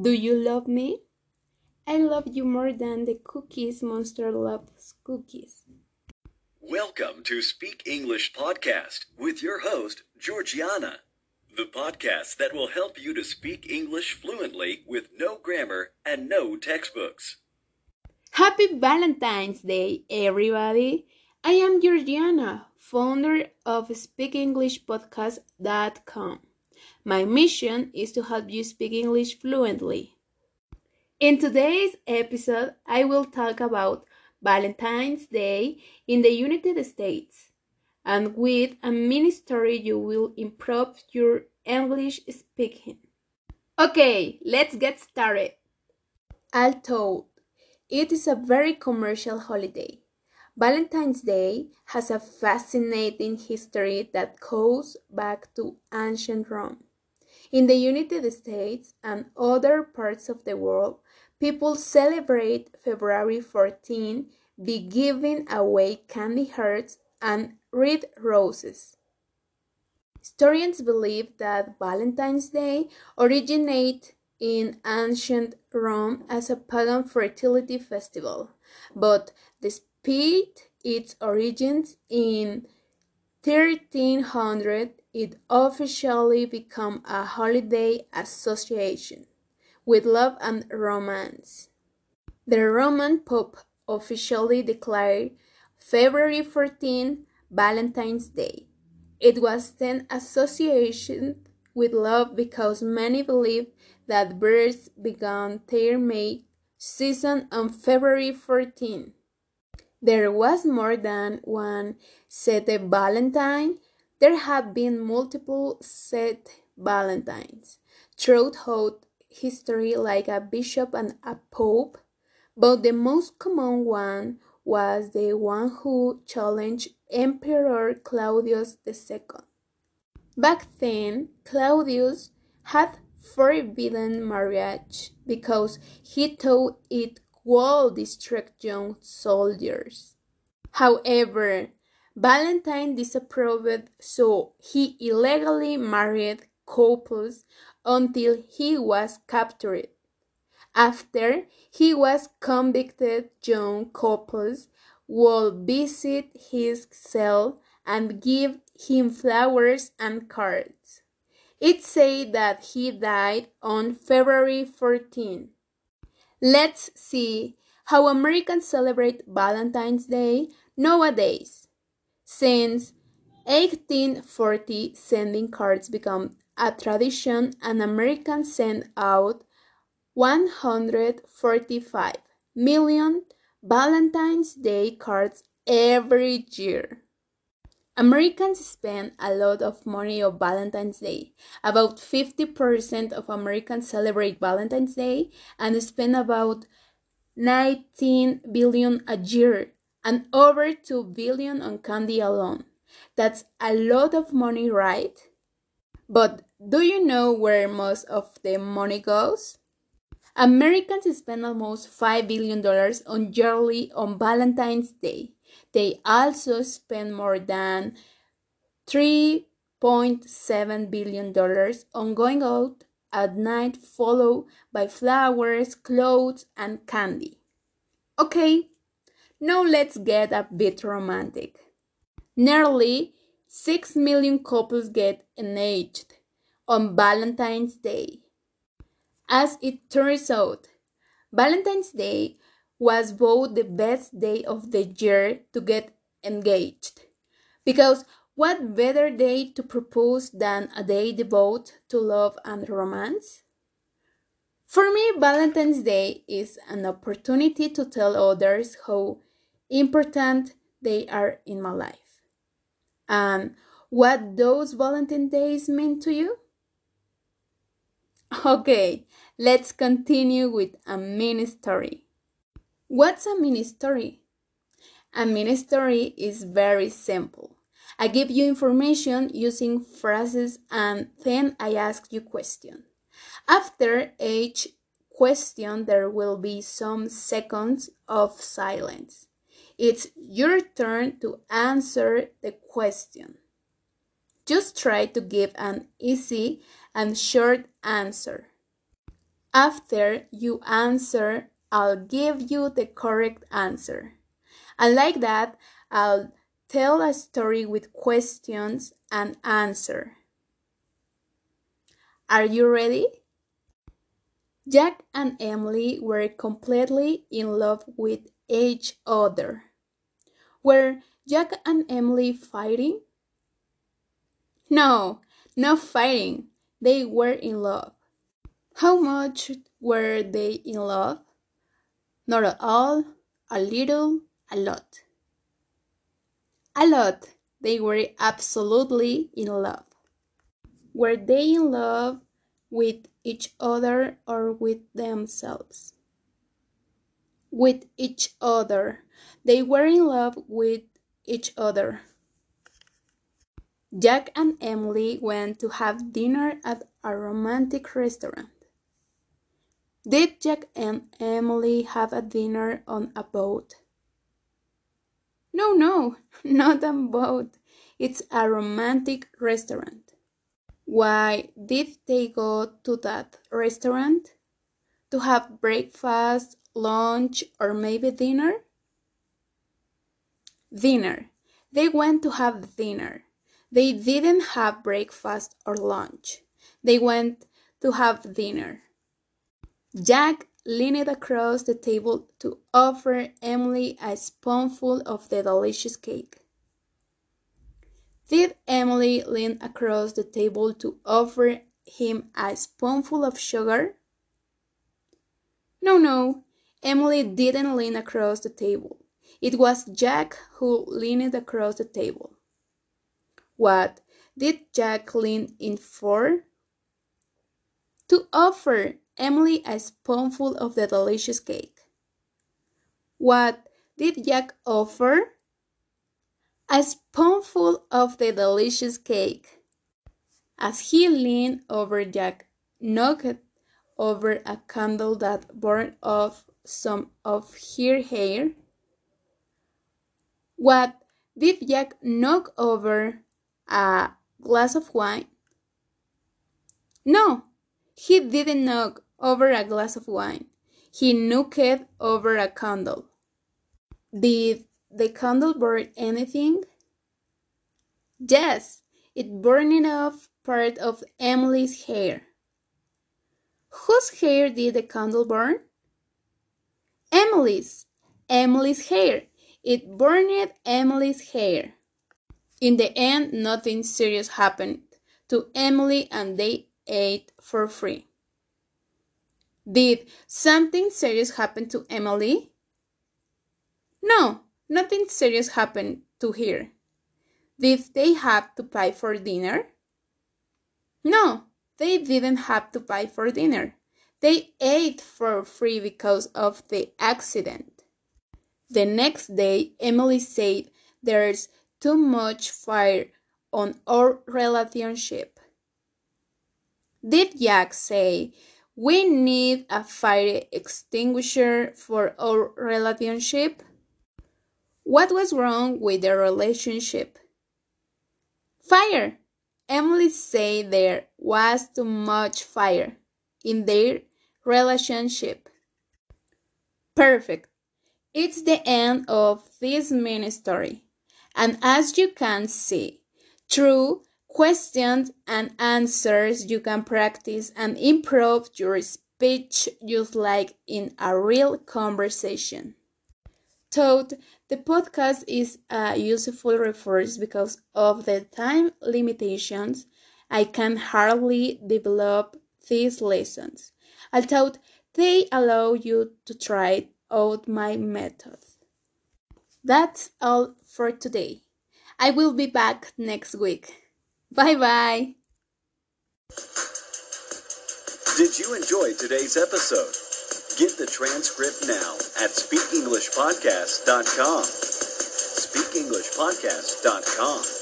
Do you love me? I love you more than the cookies Monster loves cookies. Welcome to Speak English Podcast with your host, Georgiana, the podcast that will help you to speak English fluently with no grammar and no textbooks. Happy Valentine's Day, everybody! I am Georgiana, founder of SpeakEnglishPodcast.com. My mission is to help you speak English fluently. In today's episode, I will talk about Valentine's Day in the United States. And with a mini story, you will improve your English speaking. Okay, let's get started. Although it is a very commercial holiday, Valentine's Day has a fascinating history that goes back to ancient Rome. In the United States and other parts of the world, people celebrate February 14 by giving away candy hearts and red roses. Historians believe that Valentine's Day originated in ancient Rome as a pagan fertility festival, but despite its origins in 1300 it officially became a holiday association with love and romance. The Roman Pope officially declared February 14 Valentine's Day. It was then associated with love because many believed that birds began their mate season on February 14. There was more than one Saint Valentine. There have been multiple Saint Valentines throughout history, like a bishop and a pope, but the most common one was the one who challenged Emperor Claudius II. Back then, Claudius had forbidden marriage because he thought it would distract young soldiers. However, Valentine disapproved, so he illegally married couples until he was captured. After he was convicted, young couples would visit his cell and give him flowers and cards. It said that he died on February 14. Let's see how Americans celebrate Valentine's Day nowadays. Since 1840, sending cards became a tradition, and Americans send out 145 million Valentine's Day cards every year. Americans spend a lot of money on Valentine's Day. About 50% of Americans celebrate Valentine's Day and spend about 19 billion a year and over 2 billion on candy alone. That's a lot of money, right? But do you know where most of the money goes? Americans spend almost $5 billion on yearly on Valentine's Day. They also spend more than $3.7 billion on going out at night, followed by flowers, clothes, and candy. Okay, now let's get a bit romantic. Nearly 6 million couples get engaged on Valentine's Day. As it turns out, Valentine's Day was both the best day of the year to get engaged. Because what better day to propose than a day devoted to love and romance? For me, Valentine's Day is an opportunity to tell others how important they are in my life. And what those Valentine days mean to you? Okay, let's continue with a mini story. What's a mini story? A mini story is very simple. I give you information using phrases and then I ask you question. After each question, there will be some seconds of silence. It's your turn to answer the question. Just try to give an easy and short answer. After you answer, I'll give you the correct answer. And like that, I'll tell a story with questions and answer. Are you ready? Jack and Emily were completely in love with each other. Were Jack and Emily fighting? No, no fighting. They were in love. How much were they in love? Not at all, a little, a lot. A lot. They were absolutely in love. Were they in love with each other or with themselves? With each other. They were in love with each other. Jack and Emily went to have dinner at a romantic restaurant. Did Jack and Emily have a dinner on a boat? No, no, not a boat. It's a romantic restaurant. Why did they go to that restaurant? To have breakfast, lunch, or maybe dinner? Dinner. They went to have dinner. They didn't have breakfast or lunch. They went to have dinner. Jack leaned across the table to offer Emily a spoonful of the delicious cake. Did Emily lean across the table to offer him a spoonful of sugar? No, no, Emily didn't lean across the table. It was Jack who leaned across the table. What did Jack lean in for? To offer Emily a spoonful of the delicious cake. What did Jack offer? A spoonful of the delicious cake. As he leaned over Jack, knocked over a candle that burned off some of her hair. What did Jack knock over? A glass of wine? No, he didn't knock over a glass of wine. He knocked over a candle. Did the candle burn anything? Yes, it burned off part of Emily's hair. Whose hair did the candle burn? Emily's. Emily's hair. It burned Emily's hair. In the end, nothing serious happened to Emily and they ate for free. Did something serious happen to Emily? No, nothing serious happened to her. Did they have to pay for dinner? No, they didn't have to pay for dinner. They ate for free because of the accident. The next day, Emily said, There's too much fire on our relationship. Did Jack say, we need a fire extinguisher for our relationship. What was wrong with the relationship? Fire. Emily said there was too much fire in their relationship. Perfect. It's the end of this mini story. And as you can see, through questions and answers you can practice and improve your speech just like in a real conversation. Thought the podcast is a useful resource because of the time limitations. I can hardly develop these lessons. I thought they allow you to try out my method. That's all for today. I will be back next week. Bye bye. Did you enjoy today's episode? Get the transcript now at speakenglishpodcast.com. Speakenglishpodcast.com.